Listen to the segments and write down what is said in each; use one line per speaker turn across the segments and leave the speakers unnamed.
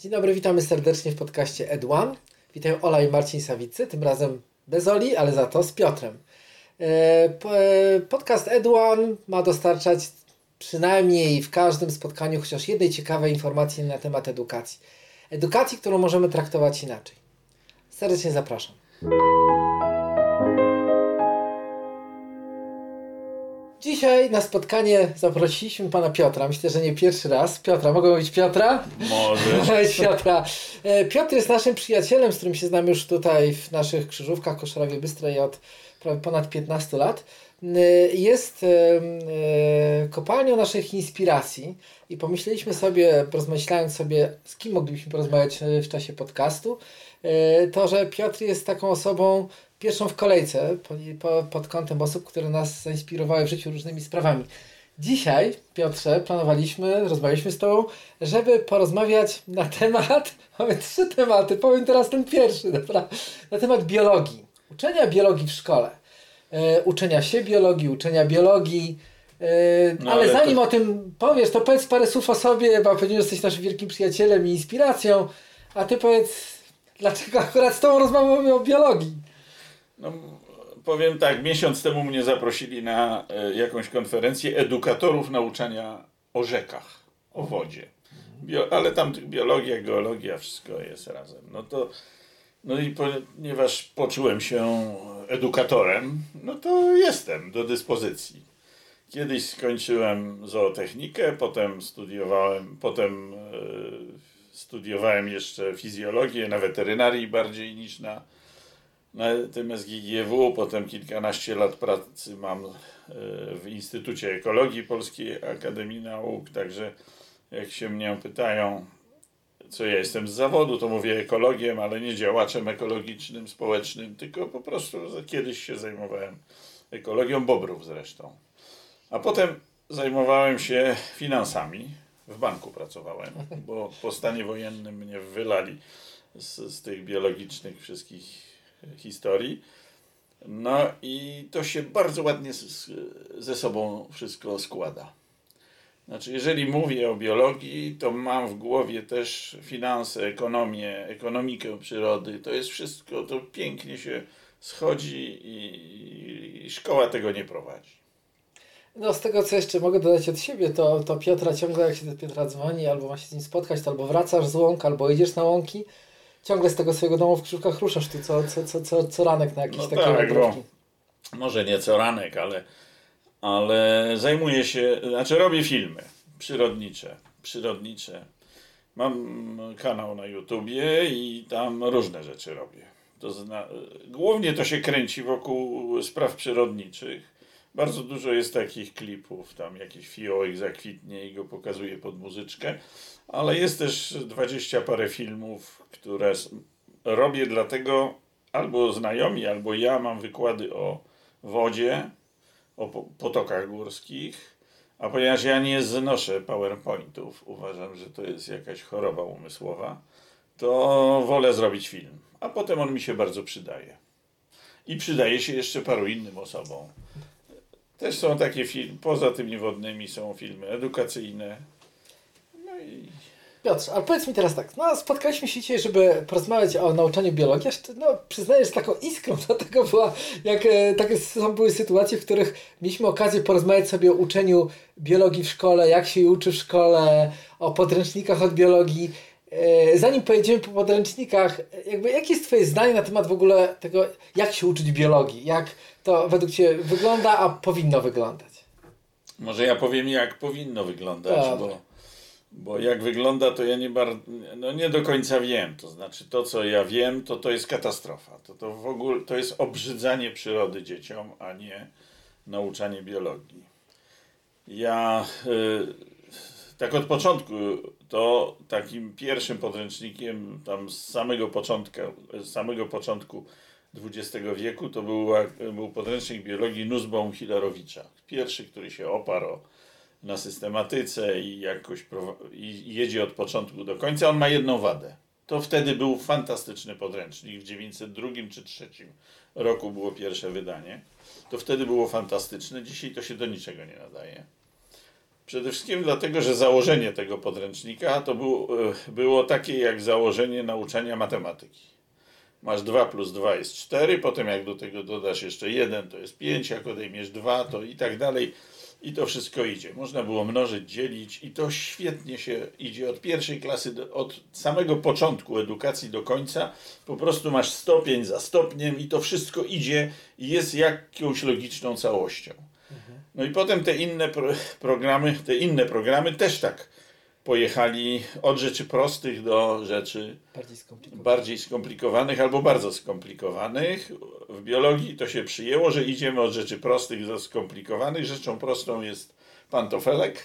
Dzień dobry, witamy serdecznie w podcaście Ed1. Witają Ola i Marcin Sawicy, tym razem bez Oli, ale za to z Piotrem. E, e, Podcast Ed1 ma dostarczać przynajmniej w każdym spotkaniu chociaż jednej ciekawej informacji na temat edukacji. Edukacji, którą możemy traktować inaczej. Serdecznie zapraszam. Dzisiaj na spotkanie zaprosiliśmy pana Piotra. Myślę, że nie pierwszy raz. Piotra, mogę mówić Piotra?
Może.
Piotra. E, Piotr jest naszym przyjacielem, z którym się znamy już tutaj w naszych krzyżówkach Koszarawie Bystrej od prawie ponad 15 lat. E, Jest e, kopalnią naszych inspiracji i pomyśleliśmy sobie, rozmyślając sobie, z kim moglibyśmy porozmawiać w czasie podcastu, to, że Piotr jest taką osobą pierwszą w kolejce po, po, pod kątem osób, które nas zainspirowały w życiu różnymi sprawami. Dzisiaj, Piotrze, planowaliśmy, rozmawialiśmy z Tobą, żeby porozmawiać na temat, mamy trzy tematy, powiem teraz ten pierwszy, dobra, na temat biologii, uczenia biologii w szkole, e, uczenia się biologii, uczenia biologii, e,
No,
ale,
ale
zanim
to-
o tym powiesz, to powiedz parę słów o sobie, bo pewnie jesteś naszym wielkim przyjacielem i inspiracją, a Ty powiedz, dlaczego akurat z Tobą rozmawiamy o biologii.
No, powiem tak, miesiąc temu mnie zaprosili na e, jakąś konferencję edukatorów nauczania o rzekach, o wodzie. Bio, ale tam biologia, geologia, wszystko jest razem. No to, no i ponieważ poczułem się edukatorem, no to jestem do dyspozycji. Kiedyś skończyłem zootechnikę, potem studiowałem, potem e, studiowałem jeszcze fizjologię na weterynarii bardziej niż na na tym SGGW, potem kilkanaście lat pracy mam e, w Instytucie Ekologii Polskiej Akademii Nauk, także jak się mnie pytają, co ja jestem z zawodu, to mówię ekologiem, ale nie działaczem ekologicznym, społecznym, tylko po prostu kiedyś się zajmowałem ekologią bobrów zresztą. A potem zajmowałem się finansami, w banku pracowałem, bo po stanie wojennym mnie wylali z, z tych biologicznych wszystkich historii. No i to się bardzo ładnie z, ze sobą wszystko składa. Znaczy, jeżeli mówię o biologii, to mam w głowie też finanse, ekonomię, ekonomikę przyrody. To jest wszystko, to pięknie się schodzi i, i szkoła tego nie prowadzi.
No z tego co jeszcze mogę dodać od siebie, to, to Piotra ciągle jak się do Piotra dzwoni, albo ma się z nim spotkać, to albo wracasz z łąk, albo idziesz na łąki, ciągle z tego swojego domu w krzyżówkach ruszasz tu co, co, co, co, co ranek na jakieś
No
takie
tak,
wędrówki.
Może nie co ranek, ale, ale zajmuję się, znaczy robię filmy przyrodnicze, przyrodnicze. Mam kanał na YouTubie i tam różne rzeczy robię. To zna, głównie to się kręci wokół spraw przyrodniczych. Bardzo dużo jest takich klipów, tam jakiś fiołek zakwitnie i go pokazuje pod muzyczkę, ale jest też dwadzieścia parę filmów, które robię dlatego, albo znajomi, albo ja mam wykłady o wodzie, o po- potokach górskich, a ponieważ ja nie znoszę PowerPointów, uważam, że to jest jakaś choroba umysłowa, to wolę zrobić film, a potem on mi się bardzo przydaje. I przydaje się jeszcze paru innym osobom. Też są takie filmy, poza tymi wodnymi są filmy edukacyjne. No i
Piotrze, ale powiedz mi teraz tak, no spotkaliśmy się dzisiaj, żeby porozmawiać o nauczaniu biologii, aż no przyznaję, że taką iskrą dlatego była, jak e, takie są, były sytuacje, w których mieliśmy okazję porozmawiać sobie o uczeniu biologii w szkole, jak się uczy w szkole, o podręcznikach od biologii. E, zanim pojedziemy po podręcznikach, jakby jakie jest twoje zdanie na temat w ogóle tego, jak się uczyć biologii, jak to według ciebie wygląda, a powinno wyglądać?
Może ja powiem, jak powinno wyglądać,
Dobra.
bo, bo jak wygląda, to ja nie, bar, no nie do końca wiem. To znaczy, to co ja wiem, to to jest katastrofa. To, to w ogóle to jest obrzydzanie przyrody dzieciom, a nie nauczanie biologii. Ja y, tak od początku, to takim pierwszym podręcznikiem tam z samego początku, z samego początku XX wieku to był, był podręcznik biologii Nussbaum Hillerowicza. Pierwszy, który się oparł na systematyce i jakoś i jedzie od początku do końca. On ma jedną wadę. To wtedy był fantastyczny podręcznik. W 902 czy 3 roku było pierwsze wydanie. To wtedy było fantastyczne. Dzisiaj to się do niczego nie nadaje. Przede wszystkim dlatego, że założenie tego podręcznika to był, e, było takie jak założenie nauczania matematyki. Masz 2 plus 2 jest 4, potem jak do tego dodasz jeszcze 1 to jest 5, jak odejmiesz 2 to i tak dalej. I to wszystko idzie. Można było mnożyć, dzielić i to świetnie się idzie od pierwszej klasy, do, od samego początku edukacji do końca. Po prostu masz stopień za stopniem i to wszystko idzie i jest jakąś logiczną całością. No i potem te inne pro, programy, te inne programy też tak pojechali od rzeczy prostych do rzeczy
Bardziej skomplikowane.
bardziej skomplikowanych albo bardzo skomplikowanych. W biologii to się przyjęło, że idziemy od rzeczy prostych do skomplikowanych. Rzeczą prostą jest pantofelek,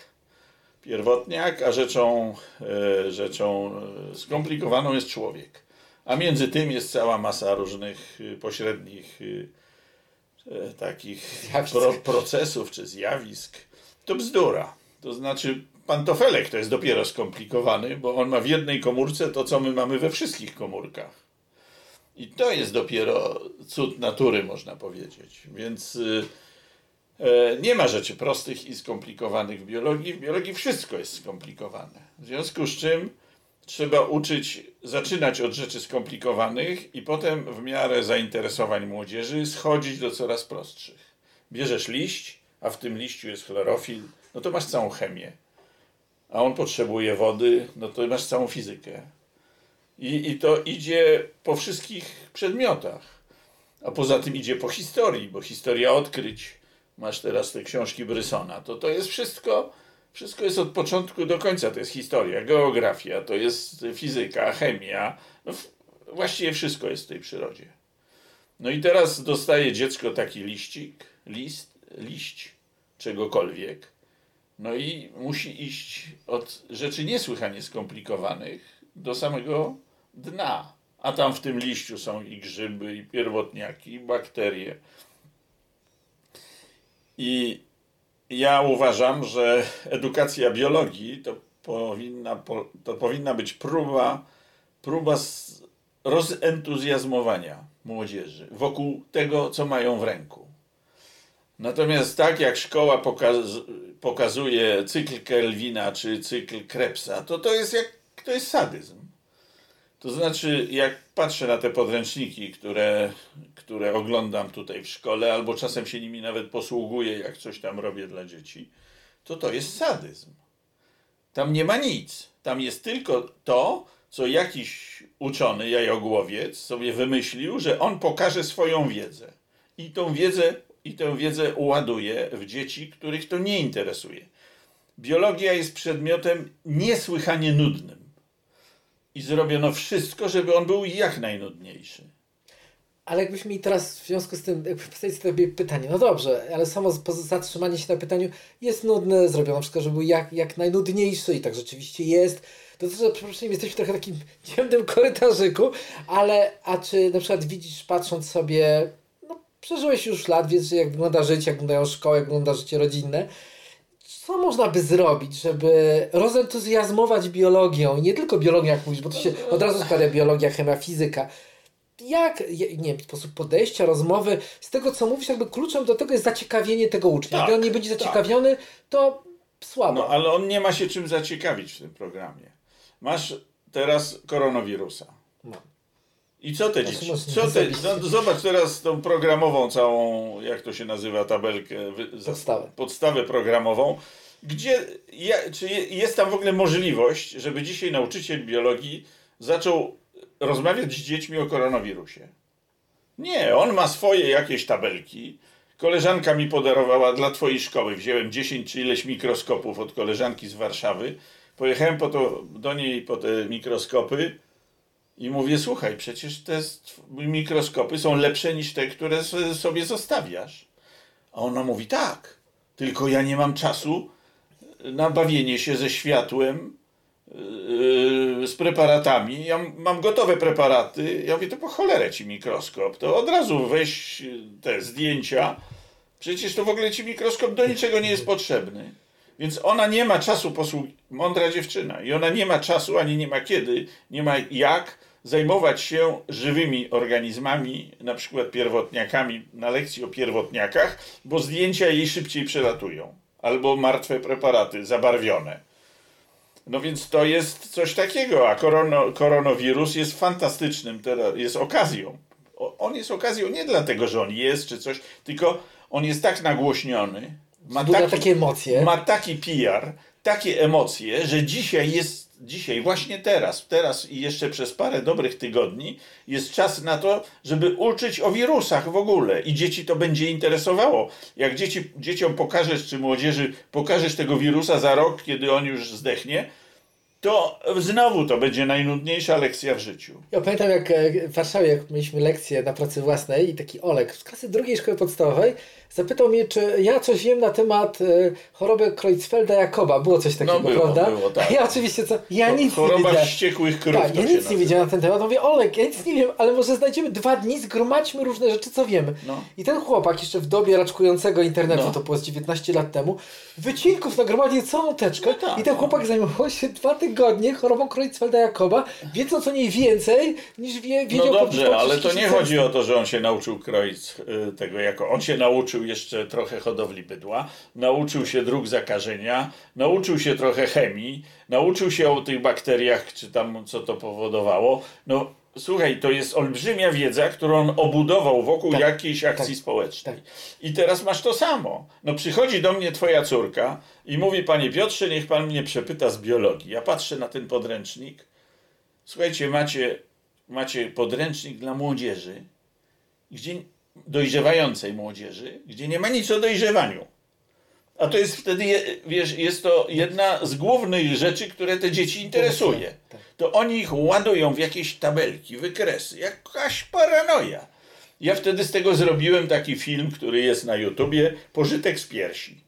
pierwotniak, a rzeczą, e, rzeczą e, skomplikowaną jest człowiek. A między tym jest cała masa różnych e, pośrednich takich
Zjawisk.
pro, procesów czy zjawisk. To bzdura. To znaczy, pantofelek to jest dopiero skomplikowany, bo on ma w jednej komórce to, co my mamy we wszystkich komórkach. I to jest dopiero cud natury, można powiedzieć. Więc y, e, nie ma rzeczy prostych i skomplikowanych w biologii. W biologii wszystko jest skomplikowane. W związku z czym trzeba uczyć, zaczynać od rzeczy skomplikowanych i potem w miarę zainteresowań młodzieży schodzić do coraz prostszych. Bierzesz liść, a w tym liściu jest chlorofil, no to masz całą chemię. A on potrzebuje wody, no to masz całą fizykę. I, I to idzie po wszystkich przedmiotach. A poza tym idzie po historii, bo historia odkryć, masz teraz te książki Brysona, to to jest wszystko, wszystko jest od początku do końca. To jest historia, geografia, to jest fizyka, chemia. No, właściwie wszystko jest w tej przyrodzie. No i teraz dostaje dziecko taki liścik, list, liść czegokolwiek. No i musi iść od rzeczy niesłychanie skomplikowanych do samego dna. A tam w tym liściu są i grzyby, i pierwotniaki, i bakterie. I ja uważam, że edukacja biologii to powinna, po- to powinna być próba, próba rozentuzjazmowania młodzieży wokół tego, co mają w ręku. Natomiast tak jak szkoła pokaz, pokazuje cykl Kelvina czy cykl Krebsa, to to jest jak to jest sadyzm. To znaczy, jak patrzę na te podręczniki, które, które oglądam tutaj w szkole, albo czasem się nimi nawet posługuję, jak coś tam robię dla dzieci, to to jest sadyzm. Tam nie ma nic. Tam jest tylko to, co jakiś uczony jajogłowiec sobie wymyślił, że on pokaże swoją wiedzę. I tą wiedzę, i tę wiedzę uładuje w dzieci, których to nie interesuje. Biologia jest przedmiotem niesłychanie nudnym. I zrobiono wszystko, żeby on był jak najnudniejszy.
Ale jakbyśmy mi teraz w związku z tym postawić sobie pytanie, no dobrze, ale samo zatrzymanie się na pytaniu jest nudne, zrobiono wszystko, żeby był jak, jak najnudniejszy i tak rzeczywiście jest. To to, że przepraszam, jesteśmy trochę takim ciemnym korytarzyku, ale a czy na przykład widzisz, patrząc sobie, no przeżyłeś już lat, wiesz jak wygląda życie, jak wyglądają szkoły, jak wygląda życie rodzinne, co można by zrobić, żeby rozentuzjazmować biologią, nie tylko biologią, jak mówisz, bo to się od razu składa biologia, chemia, fizyka. Jak, nie wiem, sposób podejścia, rozmowy, z tego co mówisz, jakby kluczem do tego jest zaciekawienie tego ucznia.
Tak,
Gdy on nie będzie
tak.
zaciekawiony, to słabo.
No, ale on nie ma się czym zaciekawić w tym programie. Masz teraz koronawirusa.
No.
I co te dzieci? Co te, no, zobacz teraz tą programową całą, jak to się nazywa, tabelkę,
Podstawę.
podstawę programową. Gdzie, ja, czy je, jest tam w ogóle możliwość, żeby dzisiaj nauczyciel biologii zaczął rozmawiać z dziećmi o koronawirusie? Nie, on ma swoje jakieś tabelki. Koleżanka mi podarowała dla twojej szkoły. Wziąłem 10 czy ileś mikroskopów od koleżanki z Warszawy. Pojechałem po to, do niej po te mikroskopy i mówię, słuchaj, przecież te mikroskopy są lepsze niż te, które sobie zostawiasz. A ona mówi, tak, tylko ja nie mam czasu na bawienie się ze światłem, yy, z preparatami. Ja mam gotowe preparaty. Ja mówię, to po cholerę ci mikroskop. To od razu weź te zdjęcia. Przecież to w ogóle ci mikroskop do niczego nie jest potrzebny. Więc ona nie ma czasu posług... Mądra dziewczyna. I ona nie ma czasu, ani nie ma kiedy, nie ma jak zajmować się żywymi organizmami, na przykład pierwotniakami, na lekcji o pierwotniakach, bo zdjęcia jej szybciej przelatują. albo martwe preparaty, zabarwione. No więc to jest coś takiego, a korono, koronawirus jest fantastycznym, teraz jest okazją. On jest okazją nie dlatego, że on jest czy coś, tylko on jest tak nagłośniony, ma taki,
takie emocje.
ma taki PR, takie emocje, że dzisiaj jest, dzisiaj, właśnie teraz, teraz i jeszcze przez parę dobrych tygodni jest czas na to, żeby uczyć o wirusach w ogóle i dzieci to będzie interesowało. Jak dzieci, dzieciom pokażesz, czy młodzieży pokażesz tego wirusa za rok, kiedy on już zdechnie, to znowu to będzie najnudniejsza lekcja w życiu.
Ja pamiętam jak e, w Warszawie, jak mieliśmy lekcję na pracy własnej i taki Olek z klasy drugiej szkoły podstawowej zapytał mnie, czy ja coś wiem na temat e, choroby Creutzfelda-Jakoba. Było coś takiego,
No było,
prawda?
było, tak.
Ja oczywiście co? Ja nic nie
Choroba
wiedziałem.
wściekłych krów
Tak, ja nic nie
nazywa.
wiedziałem na ten temat. Mówię, Olek, ja nic nie wiem, ale może znajdziemy dwa dni, zgromadźmy różne rzeczy, co wiemy.
No.
I ten chłopak jeszcze w dobie raczkującego internetu,
No.
to było z 19 lat temu, wycinków nagromadził całą teczkę
No tak,
i ten
no.
chłopak zajmował się dwa tygodnie chorobą Creutzfelda-Jakoba, wiedząc o niej więcej, niż wie, wiedział
No
po
dobrze,
prostu o
ale to nie chodzi o to, że on się nauczył kroić y, tego jako. On się nauczył jeszcze trochę hodowli bydła, nauczył się dróg zakażenia, nauczył się trochę chemii, nauczył się o tych bakteriach, czy tam co to powodowało. No słuchaj, to jest olbrzymia wiedza, którą on obudował wokół
Tak,
jakiejś akcji
tak,
społecznej.
tak.
I teraz masz to samo. No przychodzi do mnie twoja córka i mówi, panie Piotrze, niech pan mnie przepyta z biologii. Ja patrzę na ten podręcznik. Słuchajcie, macie, macie podręcznik dla młodzieży, gdzie dojrzewającej młodzieży, gdzie nie ma nic o dojrzewaniu. A to jest wtedy, wiesz, jest to jedna z głównych rzeczy, które te dzieci interesuje.
Tak.
To oni ich ładują w jakieś tabelki, wykresy, jakaś paranoja. Ja wtedy z tego zrobiłem taki film, który jest na YouTubie, Pożytek z piersi.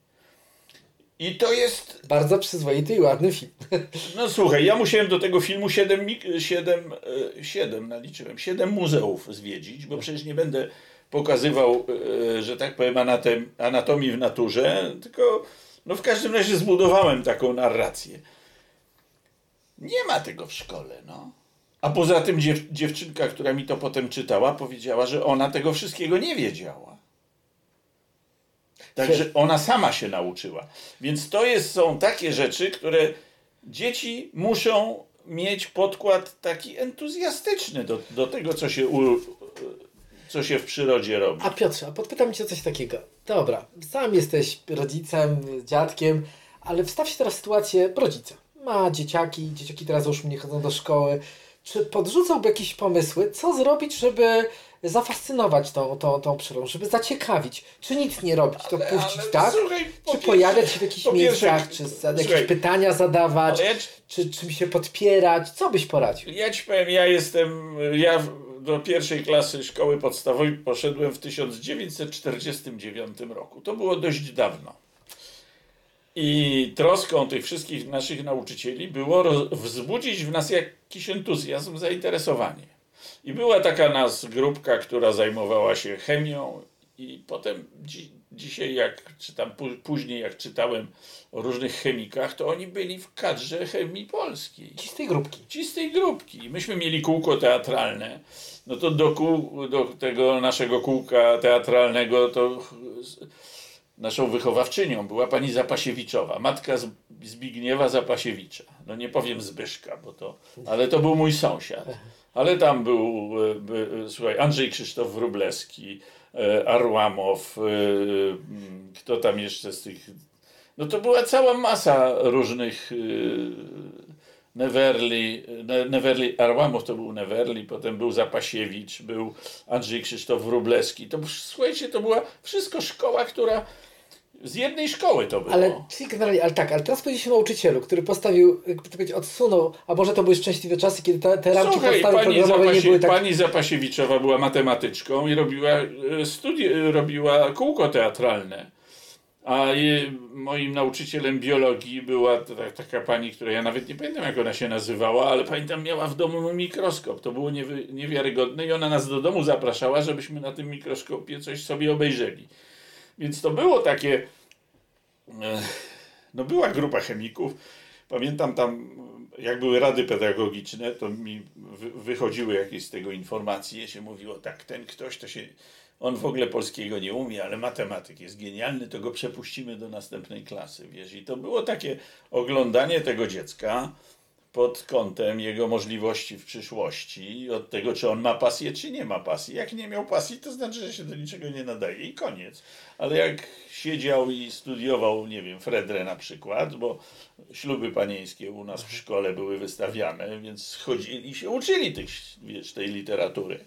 I to jest
Bardzo przyzwoity i ładny film.
no słuchaj, ja musiałem do tego filmu 7, mik- 7, e, 7 naliczyłem, 7 muzeów zwiedzić, bo przecież nie będę pokazywał, e, że tak powiem, anatomii w naturze, tylko no w każdym razie zbudowałem taką narrację. Nie ma tego w szkole, no. A poza tym dziew, dziewczynka, która mi to potem czytała, powiedziała, że ona tego wszystkiego nie wiedziała. Także ona sama się nauczyła. Więc to jest, są takie rzeczy, które dzieci muszą mieć podkład taki entuzjastyczny do, do tego, co się, u, co się w przyrodzie robi.
A Piotrze, a podpytam cię o coś takiego. Dobra, sam jesteś rodzicem, dziadkiem, ale wstaw się teraz w sytuację rodzica. Ma dzieciaki, dzieciaki teraz już nie chodzą do szkoły. Czy podrzucałby jakieś pomysły, co zrobić, żeby zafascynować tą, tą, tą przyrodą, żeby zaciekawić? Czy nic nie robić, to puścić,
ale
tak?
słuchaj,
czy
pierwsze-
pojawiać się w jakichś miejscach, czy za, jakieś
słuchaj,
pytania zadawać,
Ale ja, ci-
czy czym się podpierać? Co byś poradził?
ja ci powiem, ja jestem, ja do pierwszej klasy szkoły podstawowej poszedłem w 1949 roku. To było dość dawno. I troską tych wszystkich naszych nauczycieli było wzbudzić w nas jakiś entuzjazm, zainteresowanie. I była taka nas grupka, która zajmowała się chemią i potem dzi- dzisiaj jak czytam, pó- później jak czytałem o różnych chemikach, to oni byli w kadrze chemii polskiej
Ci z tej grupki.
ci z tej grupki. Myśmy mieli kółko teatralne. No to do, kół, do tego naszego kółka teatralnego to naszą wychowawczynią była pani Zapasiewiczowa, matka Zbigniewa Zapasiewicza. No nie powiem Zbyszka, bo to, ale to był mój sąsiad. Ale tam był, e, by, słuchaj, Andrzej Krzysztof Wróblewski, e, Arłamow, e, mm, kto tam jeszcze z tych... No to była cała masa różnych e, Neverli, Ne- Neverli, Arłamow to był Neverli, potem był Zapasiewicz, był Andrzej Krzysztof Wróblewski. To, słuchajcie, to była wszystko szkoła, która z jednej szkoły to było.
Ale, generalnie, ale tak, ale teraz powiedzieliśmy o nauczycielu, który postawił, jakby to powiedzieć, odsunął, a może to były szczęśliwe czasy, kiedy te, te ramki
Słuchaj,
podstawy
pani,
programowej nie były tak...
pani Zapasiewiczowa była matematyczką i robiła, e, studi- e, robiła kółko teatralne. A moim nauczycielem biologii była ta, taka pani, która ja nawet nie pamiętam jak ona się nazywała, ale pamiętam miała w domu mikroskop. To było niewy, niewiarygodne i ona nas do domu zapraszała, żebyśmy na tym mikroskopie coś sobie obejrzeli. Więc to było takie. e, No była grupa chemików. Pamiętam tam, jak były rady pedagogiczne, to mi wy- wychodziły jakieś z tego informacje, się mówiło tak, ten ktoś to się on w ogóle polskiego nie umie, ale matematyk jest genialny, to go przepuścimy do następnej klasy, wiesz. I to było takie oglądanie tego dziecka pod kątem jego możliwości w przyszłości, od tego, czy on ma pasję, czy nie ma pasji. Jak nie miał pasji, to znaczy, że się do niczego nie nadaje i koniec. Ale jak siedział i studiował, nie wiem, Fredrę na przykład, bo śluby panieńskie u nas w szkole były wystawiane, więc chodzili i się uczyli tych, wiesz, tej literatury.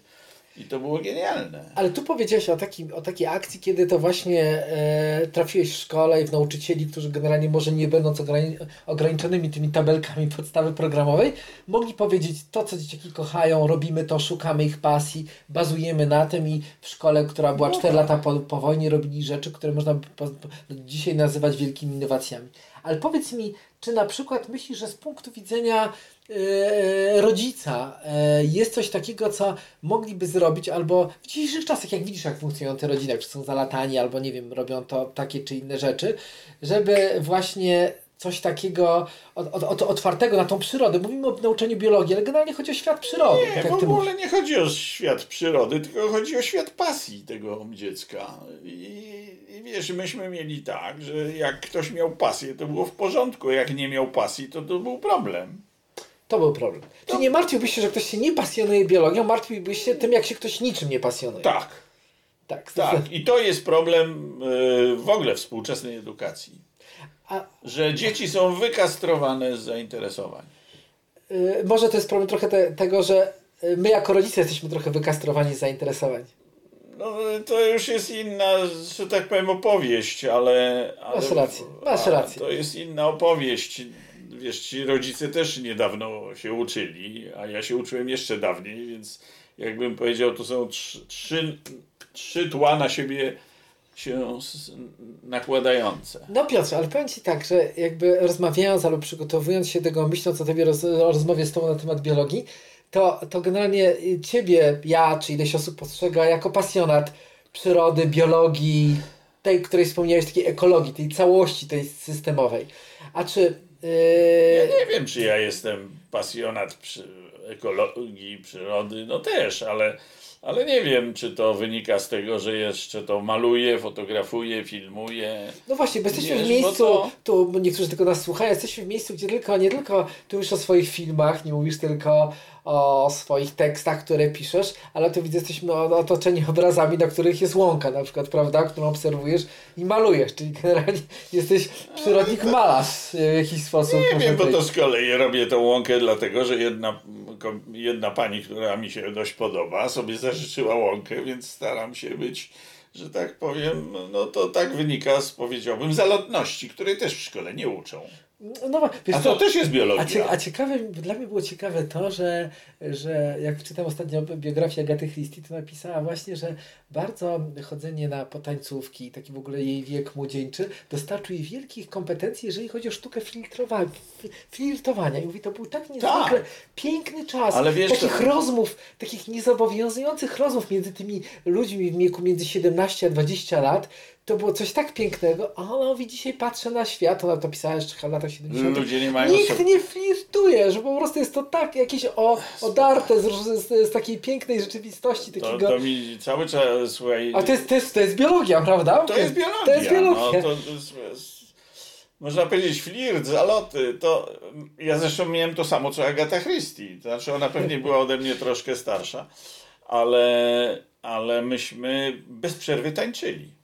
I to było genialne.
Ale tu powiedziałeś o, takim, o takiej akcji, kiedy to właśnie e, trafiłeś w szkole i w nauczycieli, którzy generalnie może nie będąc ograni ograniczonymi tymi tabelkami podstawy programowej, mogli powiedzieć to, co dzieciaki kochają, robimy to, szukamy ich pasji, bazujemy na tym i w szkole, która była
No
4
tak.
lata po, po wojnie, robili rzeczy, które można by dzisiaj nazywać wielkimi innowacjami. Ale powiedz mi, czy na przykład myślisz, że z punktu widzenia e, rodzica e, jest coś takiego, co mogliby zrobić, albo w dzisiejszych czasach, jak widzisz, jak funkcjonują te rodziny, czy są zalatani, albo nie wiem, robią to takie czy inne rzeczy, żeby właśnie coś takiego od, od, od, otwartego na tą przyrodę. Mówimy o nauczaniu biologii, ale generalnie chodzi o świat przyrody.
Nie,
tak
w ogóle nie chodzi o świat przyrody, tylko chodzi o świat pasji tego dziecka. I, I wiesz, myśmy mieli tak, że jak ktoś miał pasję, to było w porządku, jak nie miał pasji, to to był problem.
To był problem. Czy nie martwiłbyś się, że ktoś się nie pasjonuje biologią, martwiłbyś się tym, jak się ktoś niczym nie pasjonuje.
Tak,
Tak.
tak. I to jest problem y, w ogóle współczesnej edukacji.
A,
Że dzieci są wykastrowane z zainteresowań.
y, może to jest problem trochę te, tego, że y, my jako rodzice jesteśmy trochę wykastrowani z zainteresowań.
No, to już jest inna, że tak powiem, opowieść, ale. ale
Masz rację, masz rację.
To jest inna opowieść. Wiesz, ci rodzice też niedawno się uczyli, a ja się uczyłem jeszcze dawniej, więc jakbym powiedział, to są trzy, trzy, trzy tła na siebie się nakładające.
No Piotrze, ale powiem Ci tak, że jakby rozmawiając albo przygotowując się do tego, myśląc o Tobie roz, o rozmowie z Tobą na temat biologii, to, to generalnie Ciebie, ja czy ileś osób postrzega jako pasjonat przyrody, biologii, tej, której wspomniałeś, takiej ekologii, tej całości, tej systemowej. A czy...
Ja
Yy,
nie wiem, czy ja jestem pasjonat przy ekologii, przyrody, no też, ale, ale nie wiem, czy to wynika z tego, że jeszcze to maluję, fotografuję, filmuję.
No właśnie, bo jesteśmy
Wiesz,
w miejscu,
to-
tu niektórzy tylko nas słuchają, jesteśmy w miejscu, gdzie tylko, nie tylko ty mówisz o swoich filmach, nie mówisz tylko o swoich tekstach, które piszesz, ale tu widzę, jesteśmy otoczeni obrazami, na których jest łąka na przykład, prawda, którą obserwujesz i malujesz, czyli generalnie jesteś przyrodnik malarz w jakiś sposób.
Nie wiem, bo to z kolei robię tą łąkę dlatego, że jedna, jedna pani, która mi się dość podoba, sobie zażyczyła łąkę, więc staram się być, że tak powiem, no to tak wynika z, powiedziałbym, zalotności, której też w szkole nie uczą.
No, wiesz
A
co,
to też jest
A,
biologia.
cie, a ciekawe, dla mnie było ciekawe to, że, że jak czytam ostatnio biografię Agaty Christie, to napisała właśnie, że bardzo chodzenie na potańcówki, taki w ogóle jej wiek młodzieńczy, dostarczył jej wielkich kompetencji, jeżeli chodzi o sztukę filtrowania. flirtowania. I mówi, to był tak niezwykle
Tak.
piękny czas.
Ale wiesz,
takich
to-
rozmów, takich niezobowiązujących rozmów między tymi ludźmi w wieku między 17 a 20 lat. To było coś tak pięknego, a ona mówi, dzisiaj patrzę na świat, ona to pisała jeszcze w latach 70.
Ludzie nie mają
Nikt nie flirtuje, że po prostu jest to tak jakieś o, odarte z, z, z takiej pięknej rzeczywistości.
To,
Takiego...
to mi cały czas, słuchaj,
A to jest, to, jest, to jest biologia, prawda?
to jest biologia.
To jest biologia.
No, to, to jest, jest, można powiedzieć flirt, zaloty. To, ja zresztą miałem to samo co Agata Christie. To znaczy ona pewnie była ode mnie troszkę starsza, ale, ale myśmy bez przerwy tańczyli.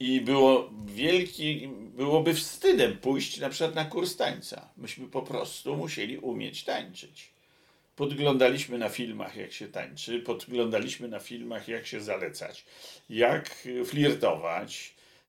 I było wielki, byłoby wstydem pójść na przykład na kurs tańca. Myśmy po prostu musieli umieć tańczyć. Podglądaliśmy na filmach, jak się tańczy, podglądaliśmy na filmach, jak się zalecać, jak flirtować.